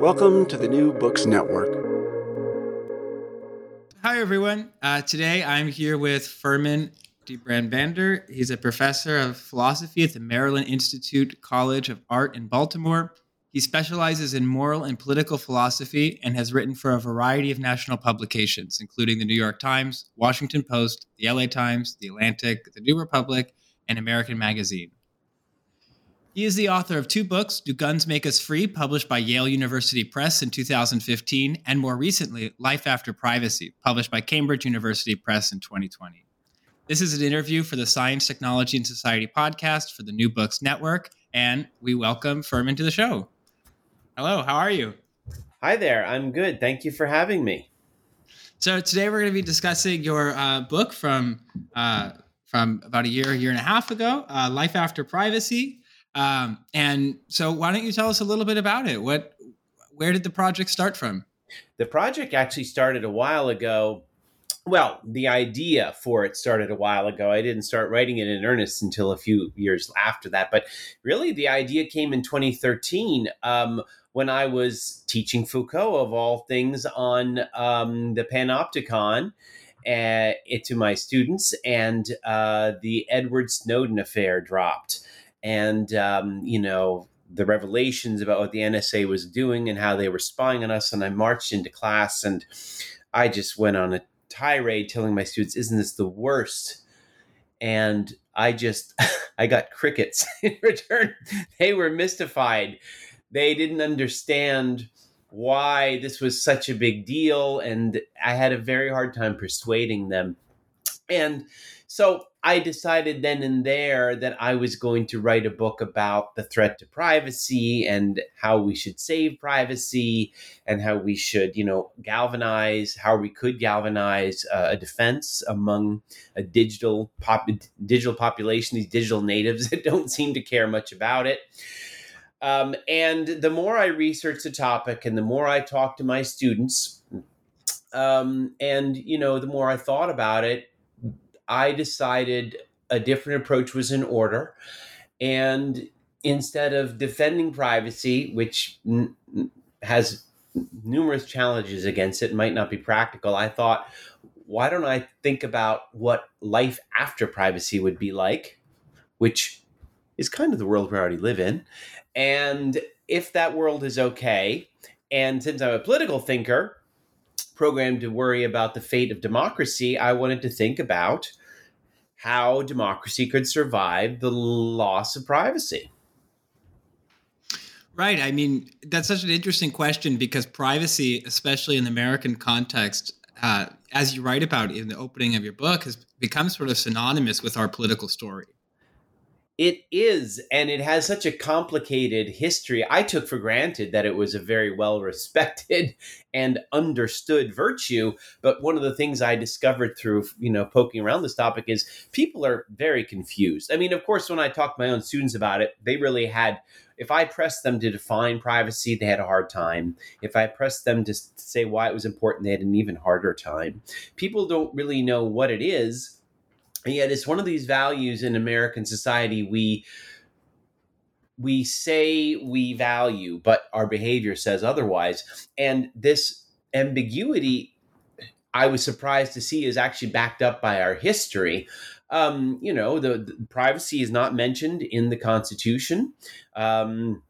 Welcome to the New Books Network. Hi, everyone. Uh, today I'm here with Firmin de Brabander. He's a professor of philosophy at the Maryland Institute College of Art in Baltimore. He specializes in moral and political philosophy and has written for a variety of national publications, including the New York Times, Washington Post, the LA Times, the Atlantic, the New Republic, and American Magazine. He is the author of two books, Do Guns Make Us Free, published by Yale University Press in 2015, and more recently, Life After Privacy, published by Cambridge University Press in 2020. This is an interview for the Science, Technology, and Society podcast for the New Books Network, and we welcome Firmin to the show. Hello, how are you? Hi there, I'm good. Thank you for having me. So today we're going to be discussing your uh, book from uh, from about a year, a year and a half ago, uh, Life After Privacy. Um, and so, why don't you tell us a little bit about it? What, where did the project start from? The project actually started a while ago. Well, the idea for it started a while ago. I didn't start writing it in earnest until a few years after that. But really, the idea came in 2013 um, when I was teaching Foucault, of all things, on um, the Panopticon. Uh, to my students, and uh, the Edward Snowden affair dropped and um, you know the revelations about what the NSA was doing and how they were spying on us. And I marched into class and I just went on a tirade telling my students, "Isn't this the worst?" And I just I got crickets in return. They were mystified. They didn't understand why this was such a big deal and I had a very hard time persuading them. And so I decided then and there that I was going to write a book about the threat to privacy and how we should save privacy and how we should, you know, galvanize, how we could galvanize uh, a defense among a digital pop, digital population, these digital natives that don't seem to care much about it. Um, and the more I researched the topic and the more I talked to my students, um, and you know, the more I thought about it, I decided a different approach was in order. And instead of defending privacy, which n- has numerous challenges against it, might not be practical, I thought, why don't I think about what life after privacy would be like, which is kind of the world we already live in. And if that world is okay, and since I'm a political thinker, programmed to worry about the fate of democracy, I wanted to think about how democracy could survive the loss of privacy. Right. I mean, that's such an interesting question because privacy, especially in the American context, uh, as you write about in the opening of your book, has become sort of synonymous with our political story. It is, and it has such a complicated history. I took for granted that it was a very well respected and understood virtue. But one of the things I discovered through, you know, poking around this topic is people are very confused. I mean, of course, when I talked to my own students about it, they really had if I pressed them to define privacy, they had a hard time. If I pressed them to say why it was important, they had an even harder time. People don't really know what it is and yet it's one of these values in American society we we say we value, but our behavior says otherwise. And this ambiguity, I was surprised to see, is actually backed up by our history. Um, you know, the, the, privacy is not mentioned in the Constitution. Um,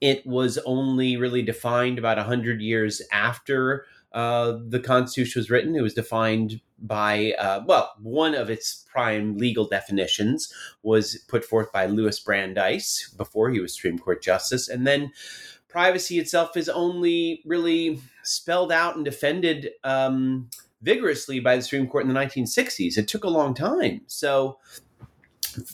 it was only really defined about 100 years after uh, the Constitution was written. It was defined by, uh, well, one of its prime legal definitions was put forth by Louis Brandeis before he was Supreme Court Justice. And then privacy itself is only really spelled out and defended um, vigorously by the Supreme Court in the 1960s. It took a long time. So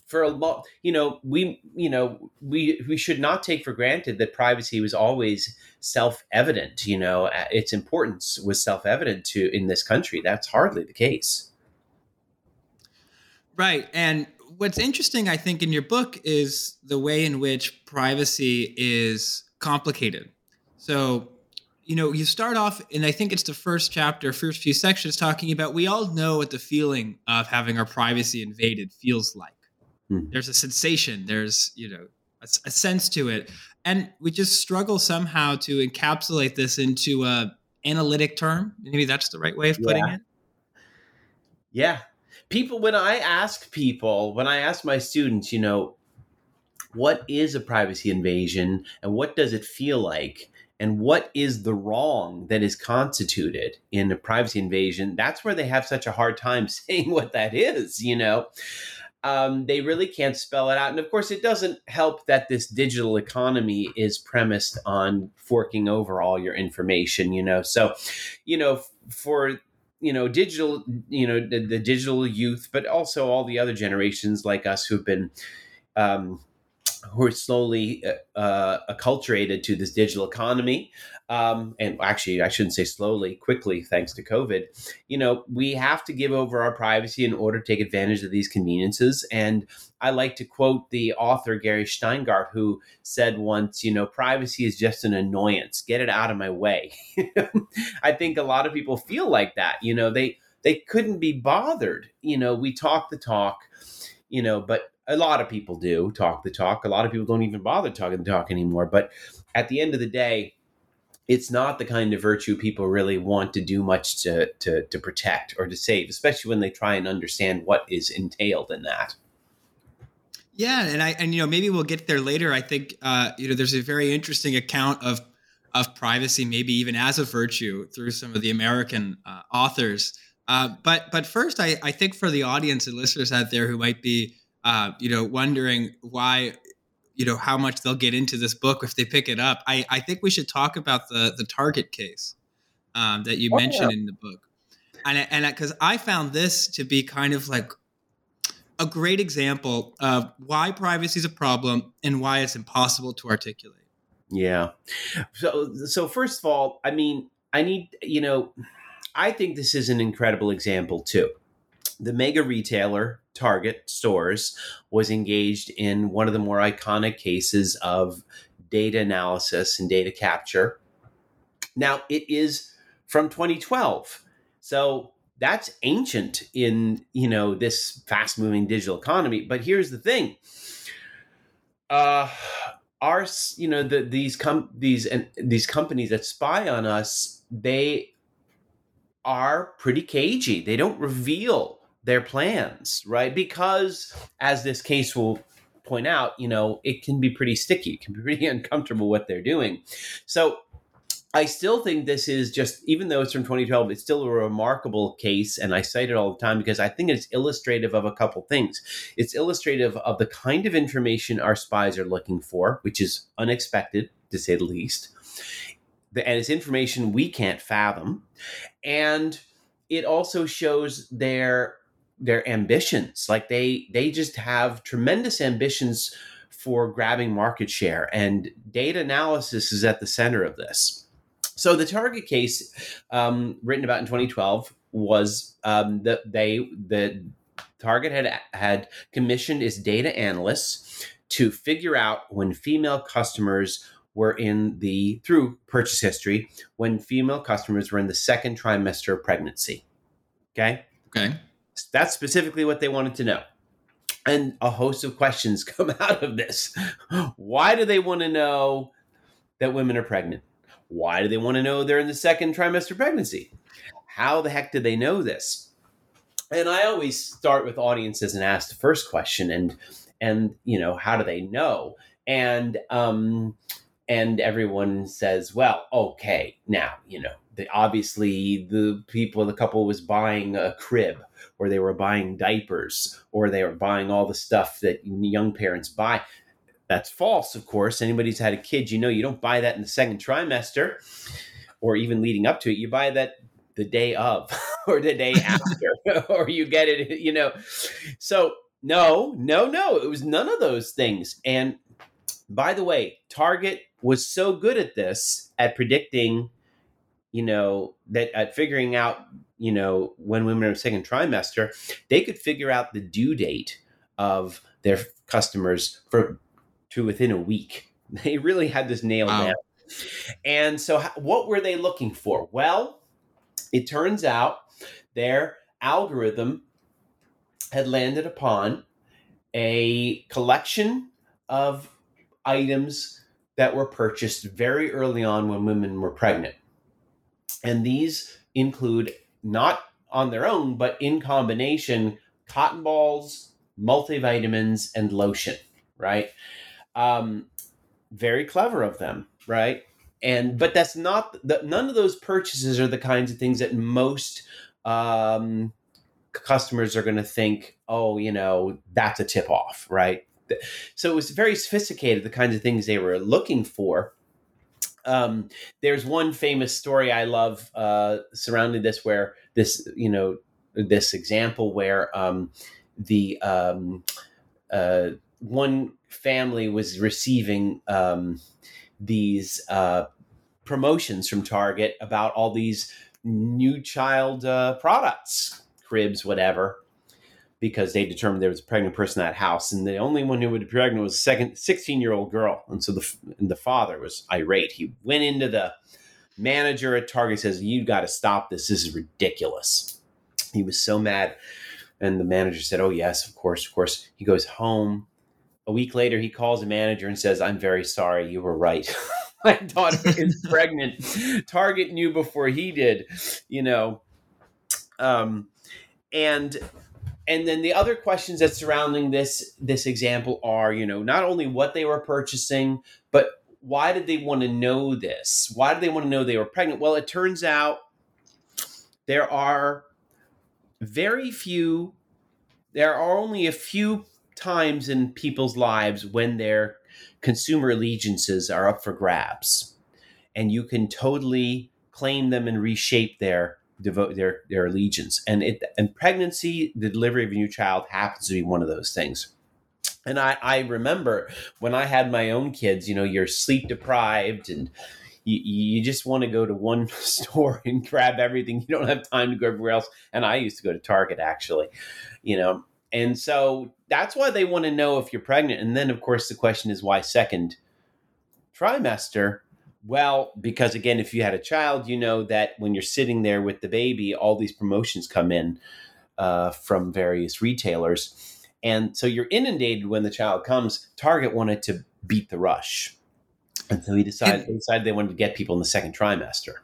for a lot you know we you know we we should not take for granted that privacy was always self-evident you know its importance was self-evident to in this country. That's hardly the case. Right and what's interesting i think in your book is the way in which privacy is complicated. So you know you start off and i think it's the first chapter first few sections talking about we all know what the feeling of having our privacy invaded feels like Hmm. There's a sensation. There's you know a, a, sense to it, and we just struggle somehow to encapsulate this into a analytic term. Maybe that's the right way of putting yeah. it. Yeah, people. When I ask people, when I ask my students, you know, what is a privacy invasion, and what does it feel like? and what is the wrong that is constituted in a privacy invasion that's where they have such a hard time saying what that is you know um, they really can't spell it out. And of course, it doesn't help that this digital economy is premised on forking over all your information, you know. So, you know, for you know digital you know the, the digital youth but also all the other generations like us who've been um, who are slowly uh, uh, acculturated to this digital economy. Um, and actually, I shouldn't say slowly, quickly, thanks to COVID. You know, we have to give over our privacy in order to take advantage of these conveniences. And I like to quote the author Gary Shteyngart, who said once, you know, privacy is just an annoyance. Get it out of my way. I think a lot of people feel like that. You know, they they couldn't be bothered. You know, we talk the talk you know, but a lot of people do talk the talk. A lot of people don't even bother talking the talk anymore. But at the end of the day, it's not the kind of virtue people really want to do much to, to, to protect or to save, especially when they try and understand what is entailed in that. Yeah, and I and you know maybe we'll get there later. I think uh, you know there's a very interesting account of of privacy, maybe even as a virtue, through some of the American uh, authors. Uh, but but first, I, I think for the audience and listeners out there who might be uh, you know, wondering why, you know, how much they'll get into this book if they pick it up. I, I think we should talk about the the Target case um, that you oh, mentioned yeah. in the book, and and because I found this to be kind of like a great example of why privacy is a problem and why it's impossible to articulate. Yeah. So so first of all, I mean, I need you know, I think this is an incredible example too the mega retailer Target stores was engaged in one of the more iconic cases of data analysis and data capture. Now, it is from 2012. So that's ancient in, you know, this fast-moving digital economy, but here's the thing. Uh our you know the, these com- these and these companies that spy on us they are pretty cagey they don't reveal their plans, right? Because as this case will point out, you know, it can be pretty sticky, it can be pretty uncomfortable what they're doing. So I still think this is just, even though it's from 2012, it's still a remarkable case. And I cite it all the time because I think it's illustrative of a couple things. It's illustrative of the kind of information our spies are looking for, which is unexpected to say the least. And it's information we can't fathom. And it also shows their their ambitions. Like they they just have tremendous ambitions for grabbing market share, and data analysis is at the center of this. So the Target case, um, written about in 2012, was um, that they the Target had had commissioned its data analysts to figure out when female customers were in the through purchase history when female customers were in the second trimester of pregnancy. Okay. Okay. That's specifically what they wanted to know. And a host of questions come out of this. Why do they want to know that women are pregnant? Why do they want to know they're in the second trimester pregnancy? How the heck do they know this? And I always start with audiences and ask the first question and and you know, how do they know? And um and everyone says, "Well, okay, now you know." Obviously, the people, the couple was buying a crib, or they were buying diapers, or they were buying all the stuff that young parents buy. That's false, of course. Anybody's had a kid, you know, you don't buy that in the second trimester, or even leading up to it. You buy that the day of, or the day after, or you get it, you know. So no, no, no, it was none of those things. And by the way, Target was so good at this, at predicting, you know, that at figuring out, you know, when women are in second trimester, they could figure out the due date of their customers for to within a week. They really had this nail nailed wow. down. And so, what were they looking for? Well, it turns out their algorithm had landed upon a collection of items that were purchased very early on when women were pregnant. And these include not on their own, but in combination, cotton balls, multivitamins, and lotion, right? Um, very clever of them, right? And but that's not the, none of those purchases are the kinds of things that most um, customers are going to think, oh, you know, that's a tip off, right? So it was very sophisticated, the kinds of things they were looking for. Um, there's one famous story I love uh, surrounding this, where this, you know, this example where um, the um, uh, one family was receiving um, these uh, promotions from Target about all these new child uh, products, cribs, whatever because they determined there was a pregnant person in that house, and the only one who would be pregnant was a second 16 year old girl. And so the and the father was irate. He went into the manager at Target says, "You got to stop this. This is ridiculous." He was so mad, and the manager said, "Oh yes, of course, of course." He goes home. A week later, he calls the manager and says, "I'm very sorry. You were right." My daughter is pregnant. Target knew before he did, you know. Um, and and then the other questions that surrounding this this example are you know not only what they were purchasing but why did they want to know this? Why did they want to know they were pregnant? Well it turns out there are very few there are only a few times in people's lives when their consumer allegiances are up for grabs. And you can totally claim them and reshape their devote their their allegiance. And it and pregnancy, the delivery of a new child happens to be one of those things. And I, I remember when I had my own kids, you know, you're sleep deprived and you, you just want to go to one store and grab everything. You don't have time to go everywhere else. And I used to go to Target actually, you know. And so that's why they want to know if you're pregnant. And then, of course, the question is why second trimester? Well, because again, if you had a child, you know that when you're sitting there with the baby, all these promotions come in uh, from various retailers. And so you're inundated when the child comes. Target wanted to beat the rush. And so he decided, they decided they wanted to get people in the second trimester.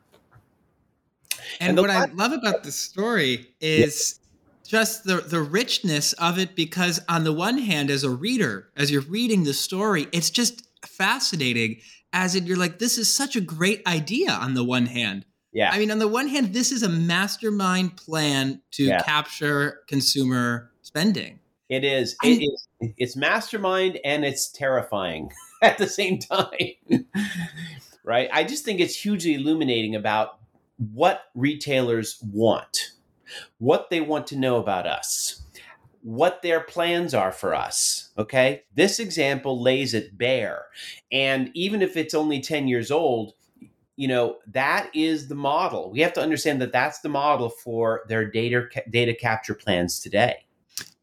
And, and what I love about the story is yeah. just the, the richness of it because, on the one hand, as a reader, as you're reading the story, it's just fascinating as in you're like, this is such a great idea on the one hand. Yeah. I mean, on the one hand, this is a mastermind plan to yeah. capture consumer spending. It is. It is. It's mastermind and it's terrifying at the same time. right? I just think it's hugely illuminating about what retailers want. what they want to know about us, what their plans are for us. Okay. This example lays it bare. And even if it's only 10 years old, you know that is the model we have to understand that that's the model for their data data capture plans today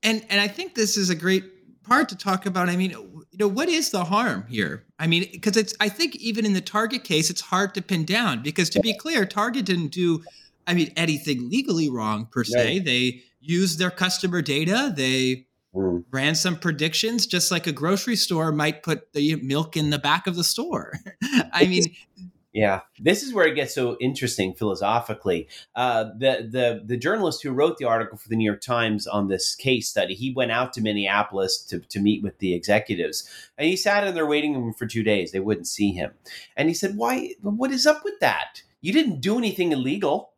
and and i think this is a great part to talk about i mean you know what is the harm here i mean because it's i think even in the target case it's hard to pin down because to be clear target didn't do i mean anything legally wrong per se right. they used their customer data they mm. ran some predictions just like a grocery store might put the milk in the back of the store i mean yeah, this is where it gets so interesting philosophically. Uh, the the the journalist who wrote the article for the New York Times on this case study, he went out to Minneapolis to, to meet with the executives, and he sat in their waiting room for two days. They wouldn't see him, and he said, "Why? What is up with that? You didn't do anything illegal."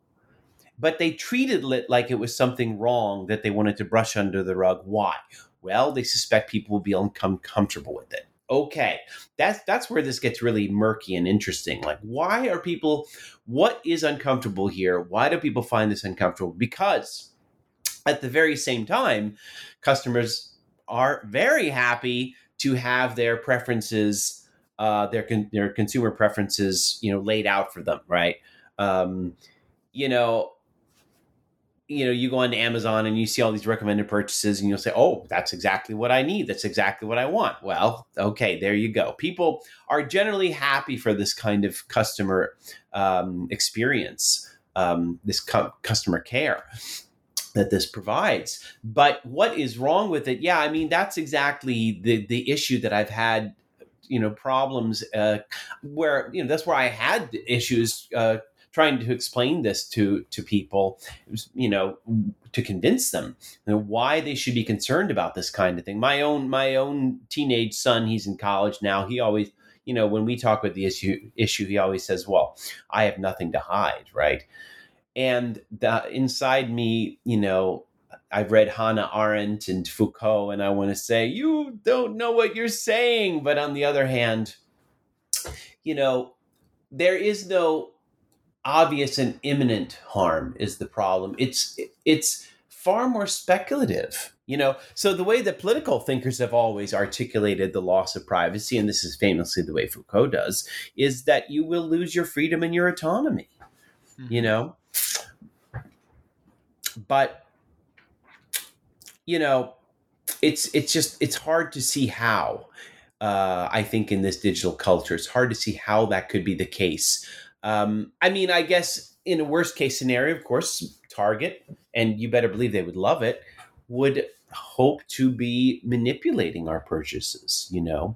But they treated it like it was something wrong that they wanted to brush under the rug. Why? Well, they suspect people will be uncomfortable with it. Okay that's that's where this gets really murky and interesting. Like why are people what is uncomfortable here? Why do people find this uncomfortable? Because at the very same time customers are very happy to have their preferences uh, their con- their consumer preferences you know laid out for them right? Um, you know you know you go on to amazon and you see all these recommended purchases and you'll say oh that's exactly what i need. That's exactly what i want. Well okay there you go. People are generally happy for this kind of customer um, experience um, this cu- customer care that this provides. But what is wrong with it? Yeah i mean that's exactly the the issue that i've had you know problems uh, where you know that's where i had issues uh, trying to explain this to to people, you know, to convince them you know, why they should be concerned about this kind of thing. My own my own teenage son, he's in college now. He always, you know, when we talk about the issue issue, he always says, "Well, I have nothing to hide," right? And the, inside me, you know, I've read Hannah Arendt and Foucault, and I want to say, you don't know what you're saying. But on the other hand, you know, there is no obvious and imminent harm is the problem. It's it's far more speculative. You know, so the way that political thinkers have always articulated the loss of privacy, and this is famously the way Foucault does, is that you will lose your freedom and your autonomy. Mm-hmm. You know, but you know, it's it's just it's hard to see how. Uh, I think in this digital culture, it's hard to see how that could be the case. Um, I mean, I guess in a worst case scenario, of course, Target, and you better believe they would love it, would hope to be manipulating our purchases, you know.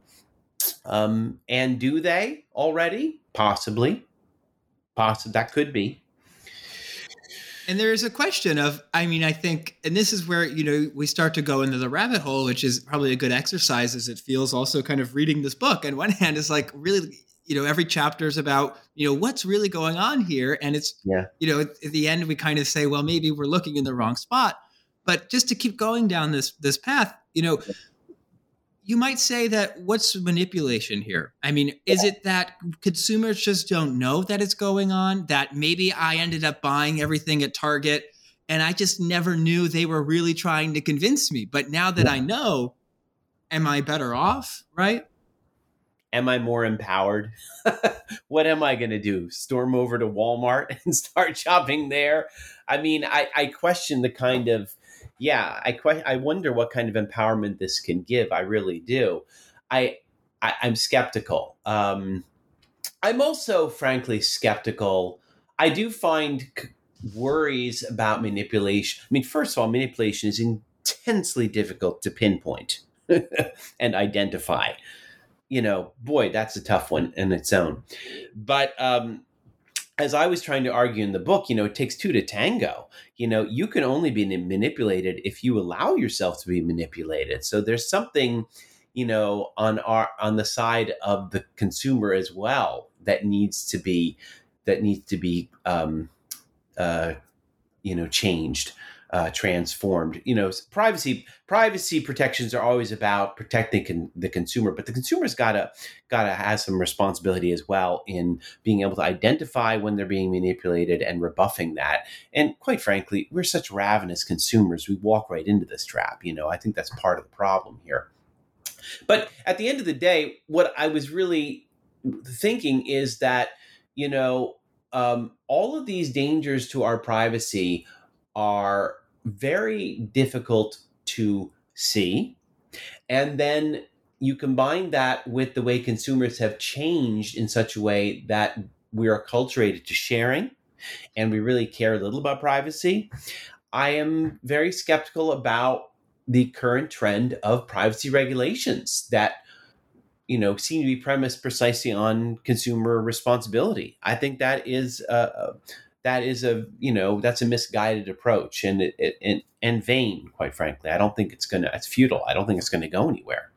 Um, and do they already? Possibly. Possibly that could be. And there is a question of, I mean, I think, and this is where, you know, we start to go into the rabbit hole, which is probably a good exercise as it feels also kind of reading this book. On one hand, is like really you know every chapter is about you know what's really going on here and it's yeah. you know at, at, the end we kind of say well maybe we're looking in the wrong spot. But just to keep going down this this path you know you might say that what's manipulation here? I mean is it that consumers just don't know that it's going on that maybe i ended up buying everything at target and i just never knew they were really trying to convince me but now that i know am i better off right am I more empowered? what am I going to do? Storm over to Walmart and start shopping there? I mean, I, I question the kind of, yeah, I que- I wonder what kind of empowerment this can give. I really do. I, I am skeptical. Um, I'm also, frankly, skeptical. I do find c- worries about manipulation. I mean, first of all, manipulation is intensely difficult to pinpoint and identify you know, boy, that's a tough one in its own. But um, as I was trying to argue in the book, you know, it takes two to tango. You know, you can only be manipulated if you allow yourself to be manipulated. So there's something, you know, on our on the side of the consumer as well that needs to be that needs to be um, uh, you know changed. Uh, transformed. You know, privacy privacy protections are always about protecting con- the consumer, but the consumer's gotta gotta have some responsibility as well in being able to identify when they're being manipulated and rebuffing that. And quite frankly, we're such ravenous consumers; we walk right into this trap. You know, I think that's part of the problem here. But at the end of the day, what I was really thinking is that you know um, all of these dangers to our privacy are very difficult to see. And then you combine that with the way consumers have changed in such a way that we are acculturated to sharing and we really care little about privacy. I am very skeptical about the current trend of privacy regulations that you know seem to be premised precisely on consumer responsibility. I think that is a, that is a you know that's a misguided approach and it, it, and, and vain quite frankly. I don't think it's gonna it's futile. I don't think it's gonna go anywhere.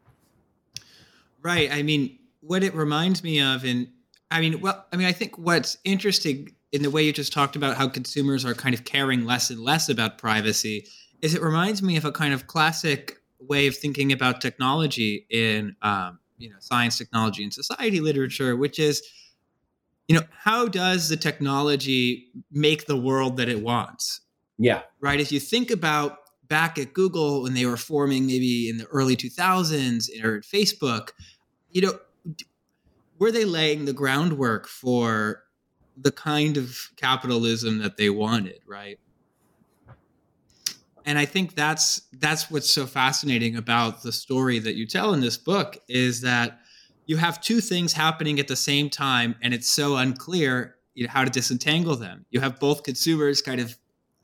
Right. I mean what it reminds me of and i mean well i mean i think what's interesting in the way you just talked about how consumers are kind of caring less and less about privacy is it reminds me of a kind of classic way of thinking about technology in um, you know science technology and society literature which is you know, how does the technology make the world that it wants? Yeah. Right. If you think about back at Google when they were forming maybe in the early 2000s or Facebook, you know, were they laying the groundwork for the kind of capitalism that they wanted, right? And I think that's that's what's so fascinating about the story that you tell in this book is that you have two things happening at the same time and it's so unclear you know, how to disentangle them. You have both consumers kind of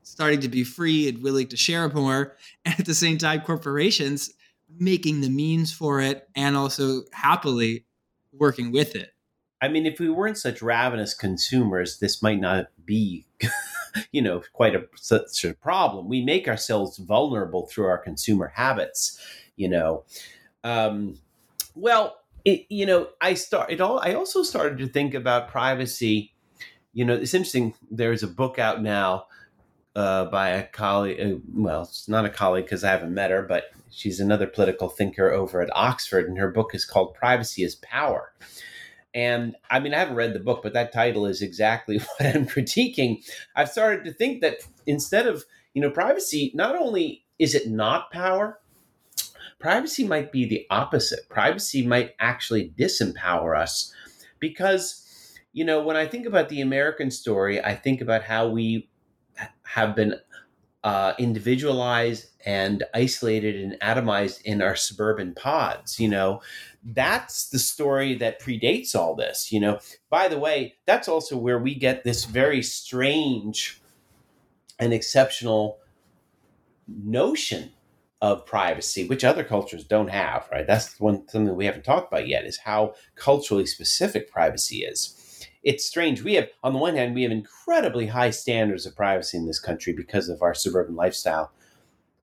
starting to be free and willing to share more and at the same time corporations making the means for it and also happily working with it. I mean if we weren't such ravenous consumers this might not be you know quite a such a problem. We make ourselves vulnerable through our consumer habits you know. Um, well it, you know, I start it all. I also started to think about privacy. You know, it's interesting. There's a book out now uh, by a colleague. Uh, well, it's not a colleague because I haven't met her, but she's another political thinker over at Oxford, and her book is called "Privacy is Power." And I mean, I haven't read the book, but that title is exactly what I'm critiquing. I've started to think that instead of you know privacy, not only is it not power, privacy might be the opposite. Privacy might actually disempower us because, you know, when I think about the American story, I think about how we have been uh, individualized and isolated and atomized in our suburban pods. You know, that's the story that predates all this. You know, by the way, that's also where we get this very strange and exceptional notion of privacy, which other cultures don't have, right? That's one something we haven't talked about yet is how culturally specific privacy is. It's strange. We have, on the one hand, we have incredibly high standards of privacy in this country because of our suburban lifestyle.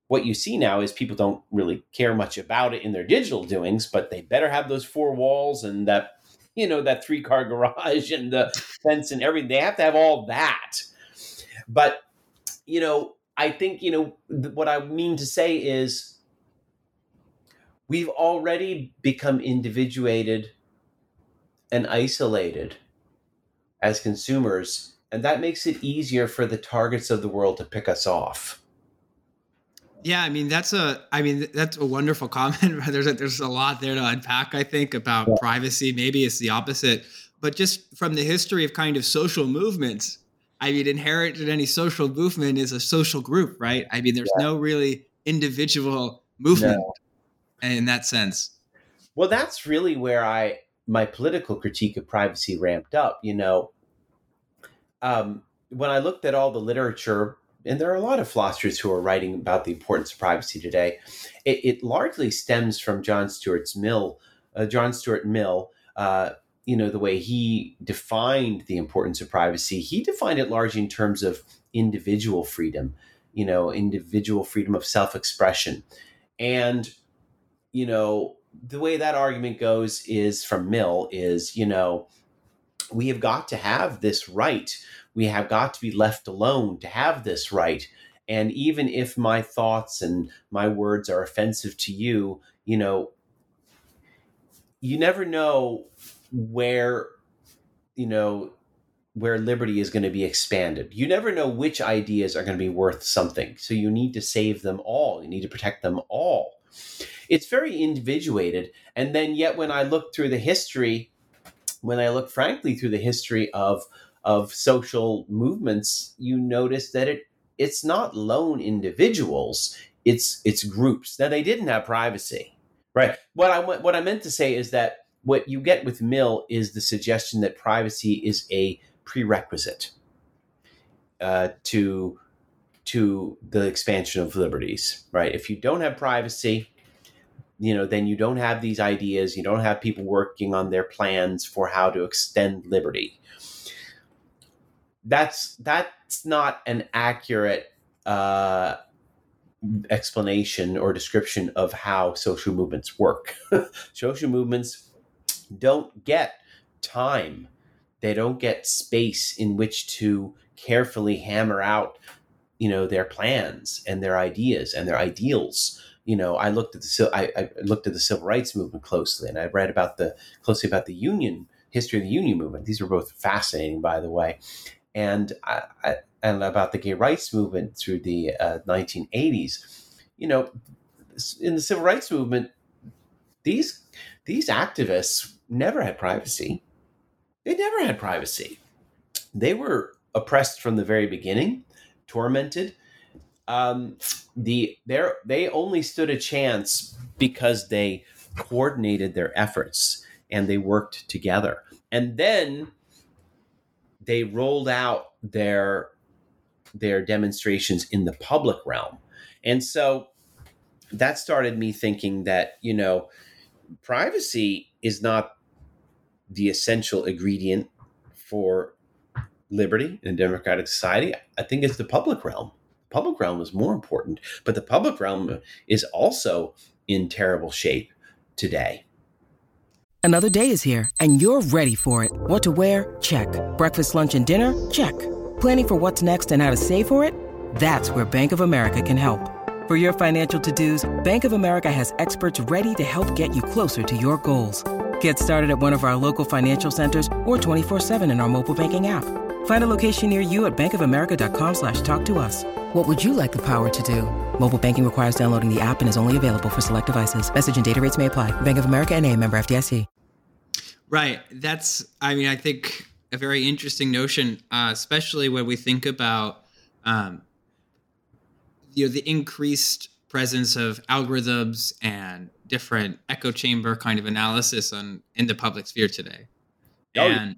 What you see now is people don't really care much about it in their digital doings, but they better have those four walls and that, you know, that three car garage and the fence and everything. They have to have all that. But, you know, I think, you know, th- what I mean to say is we've already become individuated and isolated as consumers, and that makes it easier for the targets of the world to pick us off. Yeah, I mean that's a I mean that's a wonderful comment. there's a, there's a lot there to unpack. I think about yeah. privacy. Maybe it's the opposite, but just from the history of kind of social movements, I mean, inherent in any social movement is a social group, right? I mean, there's yeah. no really individual movement no. in that sense. Well, that's really where I my political critique of privacy ramped up. You know, um, when I looked at all the literature, and there are a lot of philosophers who are writing about the importance of privacy today, it, it largely stems from John Stuart Mill. Uh, John Stuart Mill. Uh, you know the way he defined the importance of privacy he defined it largely in terms of individual freedom you know individual freedom of self-expression. And you know the way that argument goes is from mill is you know we have got to have this right. We have got to be left alone to have this right. And even if my thoughts and my words are offensive to you, you know, you never know where, you know, where liberty is going to be expanded. You never know which ideas are going to be worth something. So you need to save them all. You need to protect them all. It's very individuated. And then, yet, when I look through the history, when I look frankly through the history of of social movements, you notice that it it's not lone individuals; it's it's groups. Now they didn't have privacy, right? What I what I meant to say is that what you get with Mill is the suggestion that privacy is a prerequisite uh, to to the expansion of liberties, right? If you don't have privacy, you know, then you don't have these ideas. You don't have people working on their plans for how to extend liberty. That's that's not an accurate uh, explanation or description of how social movements work. social movements don't get time. They don't get space in which to carefully hammer out you know their plans and their ideas and their ideals. You know i looked at the I, I, looked at the civil rights movement closely and i read about the closely about the union history of the union movement. These were both fascinating by the way. And I, I, and about the gay rights movement through the uh, 1980s you know in the civil rights movement these these activists never had privacy they never had privacy. They were oppressed from the very beginning, tormented. Um, the they they only stood a chance because they coordinated their efforts and they worked together. And then they rolled out their their demonstrations in the public realm. And so that started me thinking that, you know, privacy is not the essential ingredient for liberty in a democratic society, I think it's the public realm. The public realm is more important, but the public realm is also in terrible shape today. Another day is here, and you're ready for it. What to wear? Check. Breakfast, lunch, and dinner? Check. Planning for what's next and how to save for it? That's where Bank of America can help. For your financial to dos, Bank of America has experts ready to help get you closer to your goals. Get started at one of our local financial centers or 24-7 in our mobile banking app. Find a location near you at bankofamerica.com slash talk to us. What would you like the power to do? Mobile banking requires downloading the app and is only available for select devices. Message and data rates may apply. Bank of America and a member FDIC. Right. That's, I mean, I think a very interesting notion, uh, especially when we think about, um, you know, the increased presence of algorithms and different echo chamber kind of analysis on in the public sphere today. Oh, and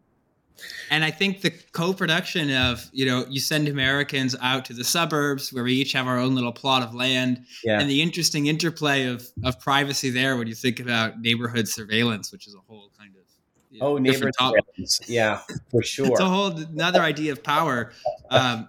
and I think the co-production of you know you send Americans out to the suburbs where we each have our own little plot of land, yeah. and the interesting interplay of of privacy there when you think about neighborhood surveillance, which is a whole kind of you know, oh neighborhood surveillance, yeah, for sure. it's a whole another idea of power. Um,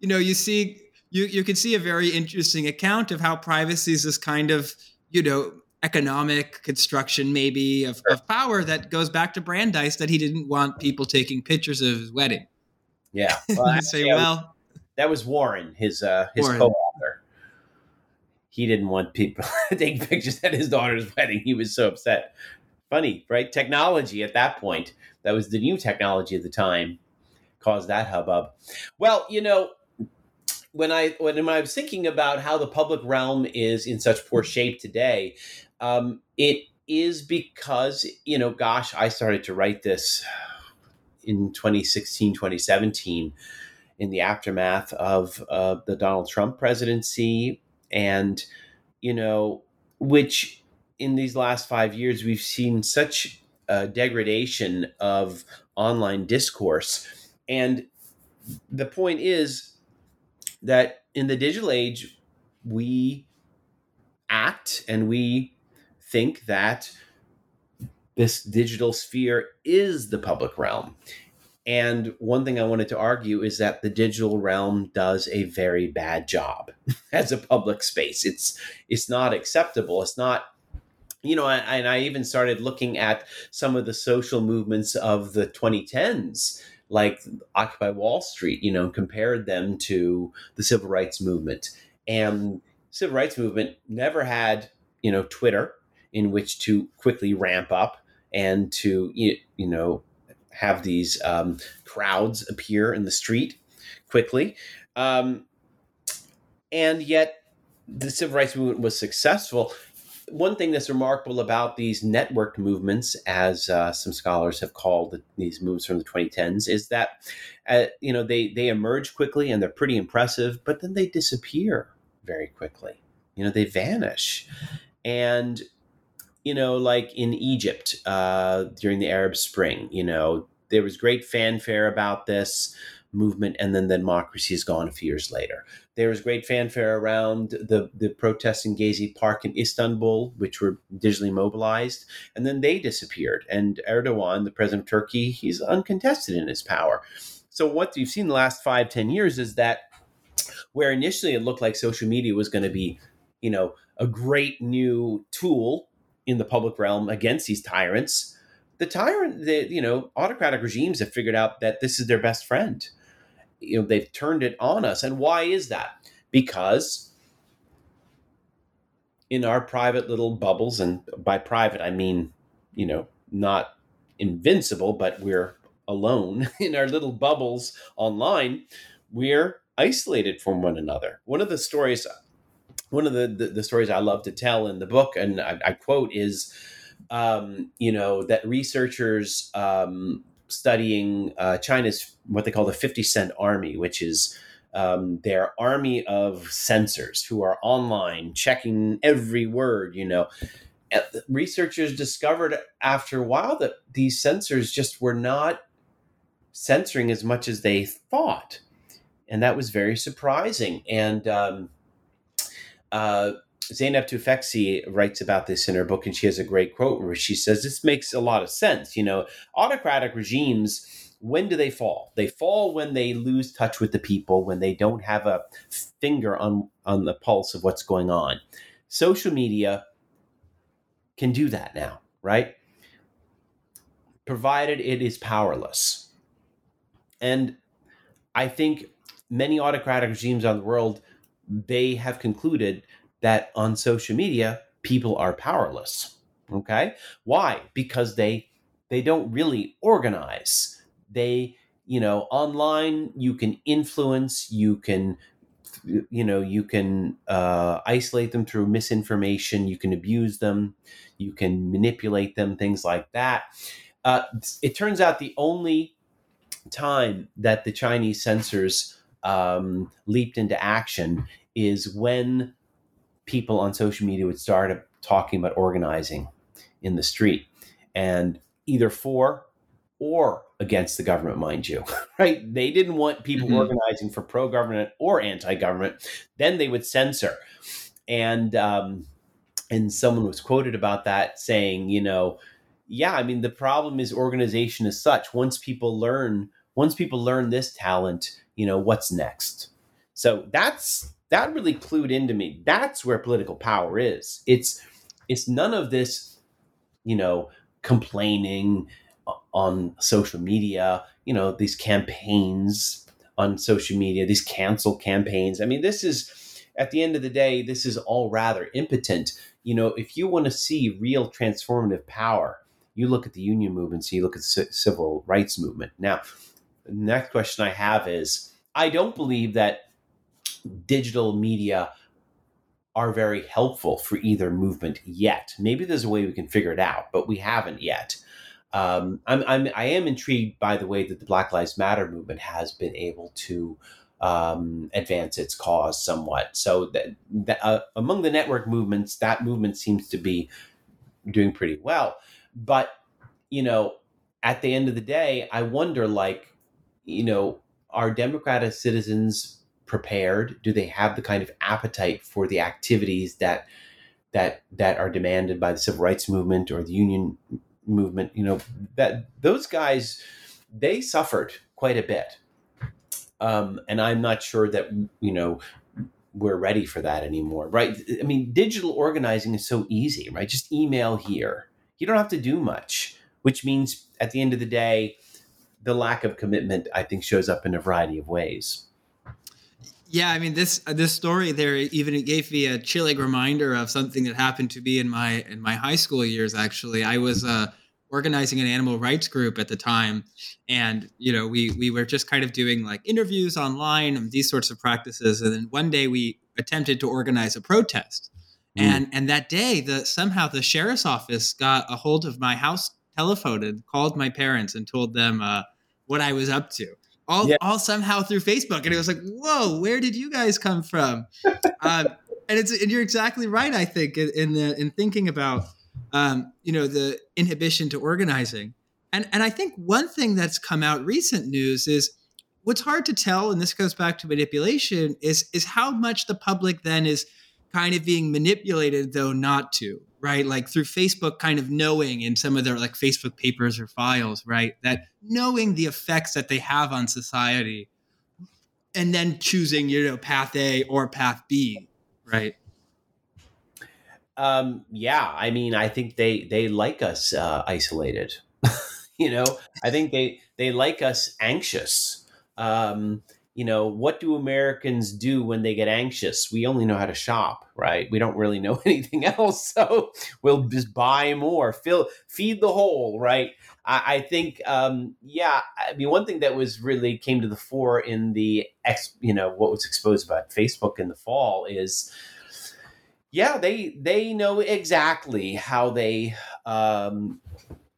you know, you see you you can see a very interesting account of how privacy is this kind of you know economic construction maybe of, of power that goes back to Brandeis that he didn't want people taking pictures of his wedding. Yeah, well, say well that was Warren, his uh, his Warren. co-author. He didn't want people taking pictures at his daughter's wedding. He was so upset. Funny, right? Technology at that point, that was the new technology at the time, caused that hubbub. Well, you know, when I when I was thinking about how the public realm is in such poor shape today, um, it is because you know, gosh, I started to write this in 2016, 2017, in the aftermath of uh, the Donald Trump presidency, and you know, which in these last five years we've seen such a degradation of online discourse, and the point is that in the digital age, we act and we think that this digital sphere is the public realm. And one thing I wanted to argue is that the digital realm does a very bad job as a public space. It's it's not acceptable. It's not you know, and I even started looking at some of the social movements of the 2010s like Occupy Wall Street, you know, compared them to the civil rights movement. And civil rights movement never had, you know, Twitter in which to quickly ramp up and to, you know, have these um, crowds appear in the street quickly. Um, and yet the civil rights movement was successful. One thing that's remarkable about these networked movements, as uh, some scholars have called these moves from the 2010s, is that uh, you know they they emerge quickly and they're pretty impressive, but then they disappear very quickly. You know, they vanish, and you know, like in Egypt uh, during the Arab Spring, you know, there was great fanfare about this movement, and then the democracy is gone a few years later. There was great fanfare around the, the protests in Gezi Park in Istanbul, which were digitally mobilized, and then they disappeared. And Erdogan, the president of Turkey, he's uncontested in his power. So what you've seen the last five, ten years is that where initially it looked like social media was going to be, you know, a great new tool in the public realm against these tyrants, the tyrant, the you know, autocratic regimes have figured out that this is their best friend you know they've turned it on us. And why is that? Because in our private little bubbles and by private i mean you know not invincible but we're alone in our little bubbles online we're isolated from one another. One of the stories one of the, the, the stories i love to tell in the book and i, I quote is um, you know that researchers um, studying uh, China's what they call the 50 Cent Army, which is um, their army of censors who are online checking every word, you know. Researchers discovered after a while that these censors just were not censoring as much as they thought. And that was very surprising. And um, uh, Zeynep Tufekci writes about this in her book, and she has a great quote where she says, This makes a lot of sense. You know, autocratic regimes, when do they fall? They fall when they lose touch with the people, when they don't have a finger on, on the pulse of what's going on. Social media can do that now, right? Provided it is powerless. And I think many autocratic regimes on the world, they have concluded that on social media people are powerless okay? Why? Because they they don't really organize. They you know online you can influence you can you know you can uh, isolate them through misinformation you can abuse them you can manipulate them things like that. Uh, it turns out the only time that the chinese censors um, leaped into action is when people on social media would start talking about organizing in the street and either for or against the government, mind you, right? They didn't want people mm-hmm. organizing for pro government or anti government. Then they would censor. And, um, and someone was quoted about that saying, you know, yeah, I mean, the problem is organization is such. Once people learn, once people learn this talent, you know, what's next? So that's that really clued into me. That's where political power is. It's it's none of this, you know, complaining on social media, you know, these campaigns on social media, these cancel campaigns. I mean, this is at the end of the day, this is all rather impotent. You know, if you want to see real transformative power, you look at the union movements, you look at the civil rights movement. Now, the next question I have is I don't believe that digital media are very helpful for either movement yet. Maybe there's a way we can figure it out, but we haven't yet. Um, I'm, I'm I am intrigued by the way that the Black Lives Matter movement has been able to um, advance its cause somewhat. So that, that uh, among the network movements, that movement seems to be doing pretty well. But you know, at the end of the day, I wonder, like, you know, are democratic citizens prepared? Do they have the kind of appetite for the activities that that that are demanded by the civil rights movement or the union movement? You know that those guys they suffered quite a bit, um, and I'm not sure that you know we're ready for that anymore, right? I mean, digital organizing is so easy, right? Just email here. You don't have to do much, which means at the end of the day, the lack of commitment, I think, shows up in a variety of ways. Yeah, I mean this uh, this story there even it gave me a chilling reminder of something that happened to me in my in my high school years. Actually, I was uh, organizing an animal rights group at the time, and you know we we were just kind of doing like interviews online and these sorts of practices. And then one day we attempted to organize a protest, mm. and and that day the somehow the sheriff's office got a hold of my house telephone and called my parents and told them uh, what I was up to all, yeah. all somehow through Facebook. And it was like, whoa, where did you guys come from? um, and it's and you're exactly right. I think in the in thinking about um, you know the inhibition to organizing, and and I think one thing that's come out recent news is what's hard to tell, and this goes back to manipulation, is is how much the public then is kind of being manipulated, though not to right? Like through Facebook, kind of knowing in some of their like Facebook papers or files, right? That knowing the effects that they have on society and then choosing, you know, path A or path B, right? Um, yeah, I mean, I think they they like us uh, isolated. you know, I think they they like us anxious. Um, you know, what do Americans do when they get anxious? We only know how to shop, right? We don't really know anything else. So we'll just buy more, fill, feed the hole, right? I, I think, um, yeah, I mean, one thing that was really came to the fore in the, ex, you know, what was exposed about Facebook in the fall is, yeah, they they know exactly how they um,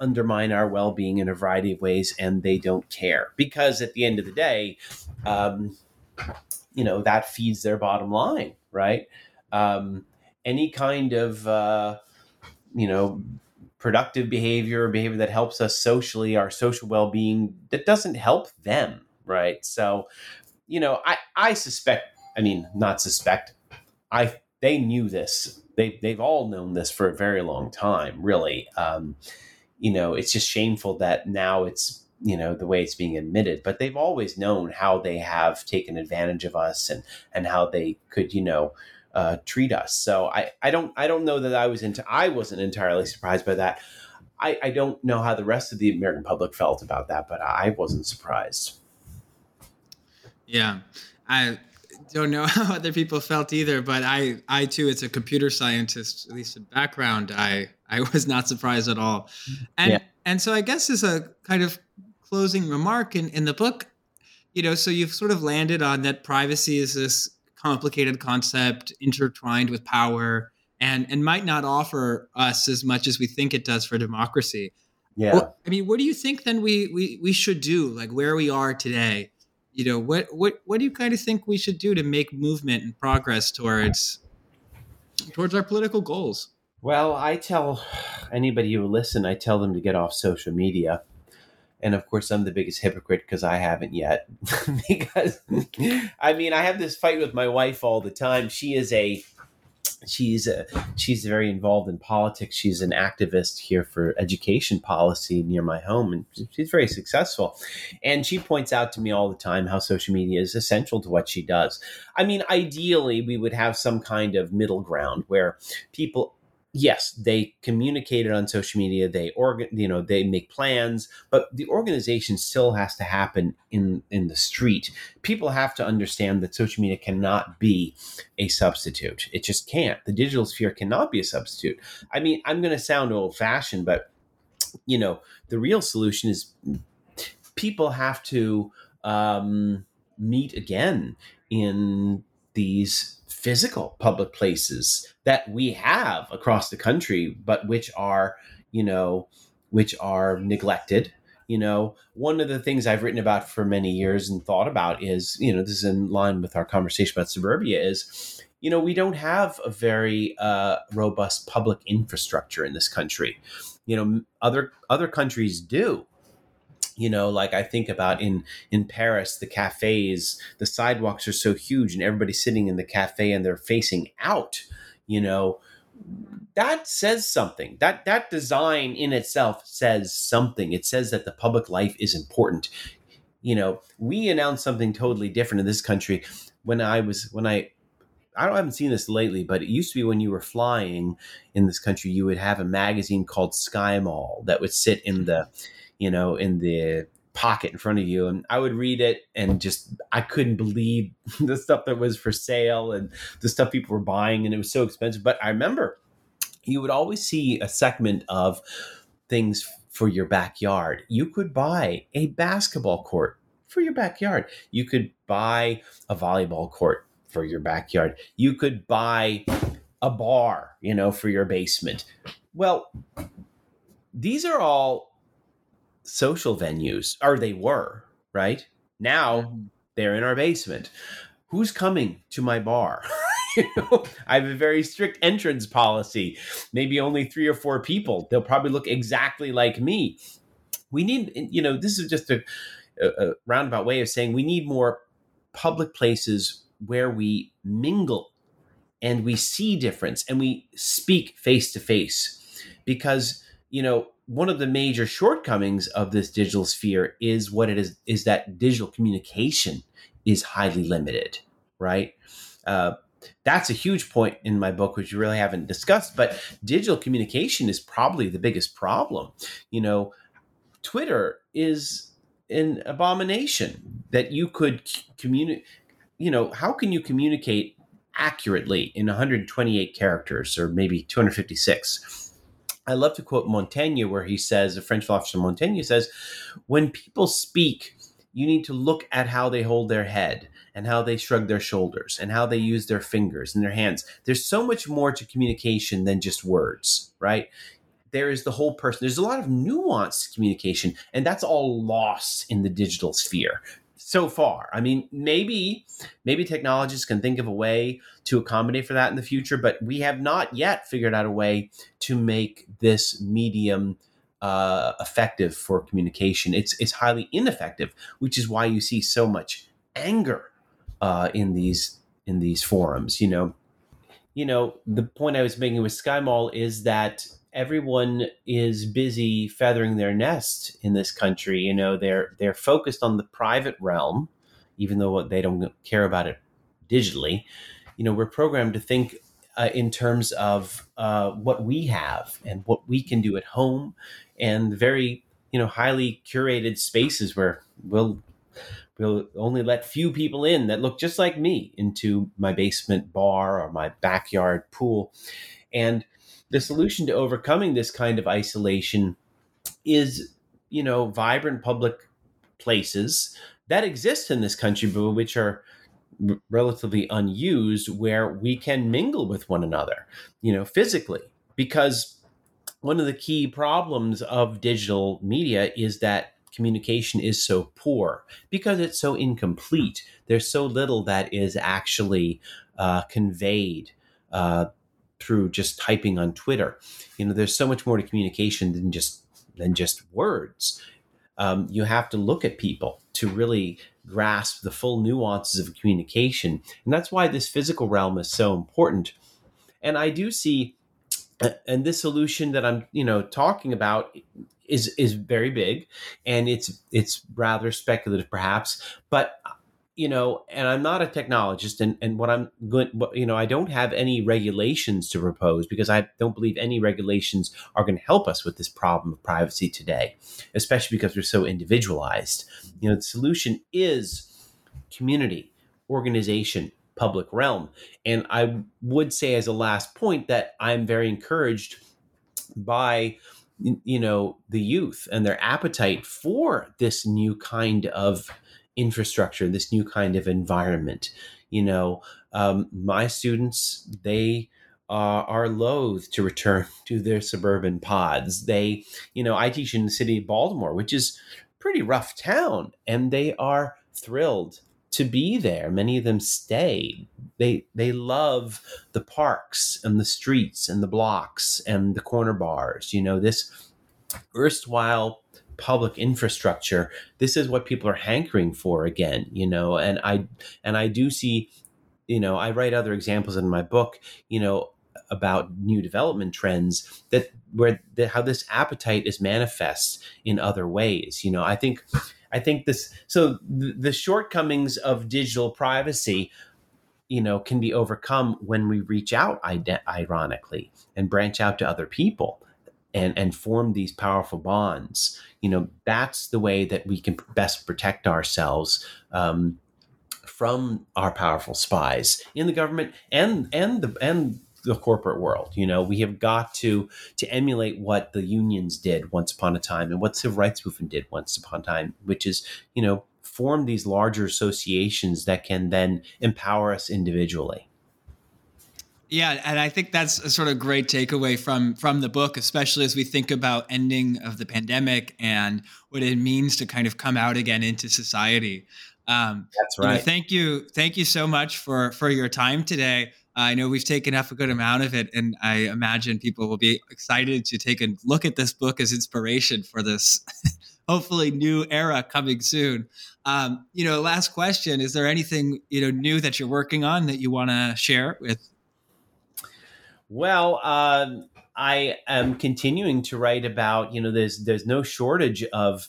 undermine our well-being in a variety of ways and they don't care because at the end of the day um, you know that feeds their bottom line right? Um, any kind of uh, you know productive behavior behavior that helps us socially our social well-being that doesn't help them right? So you know i i suspect i mean not suspect i they knew this. They they've all known this for a very long time really. Um, you know, it's just shameful that now it's, you know, the way it's being admitted. But they've always known how they have taken advantage of us and and how they could, you know, uh, treat us. So I, I don't I don't know that I was into I wasn't entirely surprised by that. I, I don't know how the rest of the American public felt about that, but I wasn't surprised. Yeah. I don't know how other people felt either, but I, I too, as a computer scientist, at least in background, I, I was not surprised at all. And, yeah. and so I guess as a kind of closing remark in, in the book, you know, so you've sort of landed on that privacy is this complicated concept intertwined with power and, and might not offer us as much as we think it does for democracy. Yeah. Well, I mean, what do you think then we, we, we should do, like where we are today? you know what what what do you kind of think we should do to make movement and progress towards towards our political goals well i tell anybody who will listen i tell them to get off social media and of course i'm the biggest hypocrite because i haven't yet because i mean i have this fight with my wife all the time she is a she's a, she's very involved in politics. She's an activist here for education policy near my home, and she's very successful. And she points out to me all the time how social media is essential to what she does. I mean, ideally, we would have some kind of middle ground where people yes, they communicate it on social media. They organ, you know, they make plans, but the organization still has to happen in in the street. People have to understand that social media cannot be a substitute. It just can't. The digital sphere cannot be a substitute. I mean, I'm going to sound old fashioned, but you know, the real solution is people have to um, meet again in these physical public places that we have across the country, but which are, you know, which are neglected. You know, one of the things I've written about for many years and thought about is, you know, this is in line with our conversation about suburbia is, you know, we don't have a very uh, robust public infrastructure in this country. You know, other other countries do you know like i think about in in paris the cafes the sidewalks are so huge and everybody's sitting in the cafe and they're facing out you know? That says something. That that design in itself says something. It says that the public life is important. You know we announced something totally different in this country when i was when i I don't I haven't seen this lately, but it used to be when you were flying in this country, you would have a magazine called SkyMall that would sit in the you know, in the pocket in front of you and I would read it and just I couldn't believe the stuff that was for sale and the stuff people were buying and it was so expensive. But I remember you would always see a segment of things for your backyard. You could buy a basketball court for your backyard. You could buy a volleyball court for your backyard. You could buy a bar you know for your basement. Well these are all social venues, or they were, right? Now they're in our basement. Who's coming to my bar? you know, I have a very strict entrance policy. Maybe only three or four people. They'll probably look exactly like me. We need, you know, this is just a, a roundabout way of saying we need more public places where we mingle and we see difference and we speak face to face because you know one of the major shortcomings of this digital sphere is what it is is that digital communication is highly limited right? Uh, that's a huge point in my book which we really haven't discussed but digital communication is probably the biggest problem. You know twitter is an abomination that you could communicate you know how can you communicate accurately in 128 characters or maybe 256 I love to quote Montaigne, where he says, the French philosopher Montaigne says, when people speak, you need to look at how they hold their head and how they shrug their shoulders and how they use their fingers and their hands. There's so much more to communication than just words, right? There is the whole person. There's a lot of nuanced communication, and that's all lost in the digital sphere so far. I mean, maybe maybe technologists can think of a way to accommodate for that in the future, but we have not yet figured out a way to make this medium uh, effective for communication. It's it's highly ineffective, which is why you see so much anger uh, in these in these forums. You know, you know the point I was making with SkyMall is that everyone is busy feathering their nest in this country. You know, they're they're focused on the private realm, even though they don't care about it digitally. You know, we're programmed to think uh, in terms of uh, what we have and what we can do at home, and very you know highly curated spaces where we'll we'll only let few people in that look just like me into my basement bar or my backyard pool, and the solution to overcoming this kind of isolation is, you know, vibrant public places that exist in this country, but which are relatively unused, where we can mingle with one another, you know, physically. Because one of the key problems of digital media is that communication is so poor because it's so incomplete. There's so little that is actually uh, conveyed. Uh, through just typing on Twitter. You know, there's so much more to communication than just than just words. Um, you have to look at people to really grasp the full nuances of communication, and that's why this physical realm is so important. And I do see, and this solution that I'm you know talking about is is very big, and it's it's rather speculative perhaps, but you know, and I'm not a technologist, and, and what I'm going, you know, I don't have any regulations to propose because I don't believe any regulations are going to help us with this problem of privacy today, especially because we're so individualized. You know, the solution is community, organization, public realm. And I would say, as a last point, that I'm very encouraged by you know the youth and their appetite for this new kind of infrastructure, this new kind of environment. You know, um, my students, they uh, are loath to return to their suburban pods. They, you know, I teach in the city of Baltimore, which is pretty rough town, and they are thrilled to be there. Many of them stay. They they love the parks and the streets and the blocks and the corner bars. You know, this erstwhile public infrastructure this is what people are hankering for again you know and i and i do see you know i write other examples in my book you know about new development trends that where the, how this appetite is manifest in other ways you know. I think i think this so the, the shortcomings of digital privacy you know can be overcome when we reach out ironically and branch out to other people and and form these powerful bonds you know that's the way that we can best protect ourselves um, from our powerful spies in the government and and the and the corporate world. You know we have got to to emulate what the unions did once upon a time and what civil rights movement did once upon a time which is you know form these larger associations that can then empower us individually yeah, and I think that's a sort of great takeaway from from the book, especially as we think about ending of the pandemic and what it means to kind of come out again into society. Um, that's right. You know, thank you, thank you so much for for your time today. I know we've taken up a good amount of it, and I imagine people will be excited to take a look at this book as inspiration for this hopefully new era coming soon. Um, you know, last question: Is there anything you know new that you're working on that you want to share with well, um, I am continuing to write about, you know, there's there's no shortage of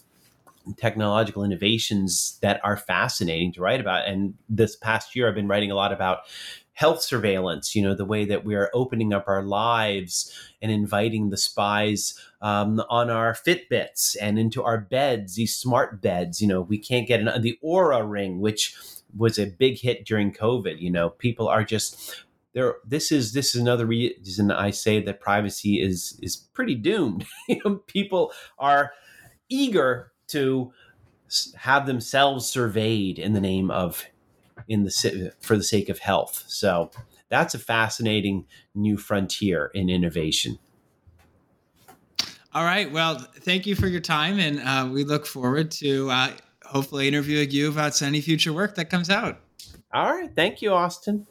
technological innovations that are fascinating to write about. And this past year, I've been writing a lot about health surveillance, you know, the way that we are opening up our lives and inviting the spies um, on our Fitbits and into our beds, these smart beds. You know, we can't get an, the Oura ring, which was a big hit during COVID. You know, people are just there this is this is another reason I say that privacy is is pretty doomed. people are eager to have themselves surveyed in the name of in the for the sake of health. So that's a fascinating new frontier in innovation. All right. Well, thank you for your time, and uh, we look forward to uh, hopefully interviewing you about any future work that comes out. All right. Thank you, Austin.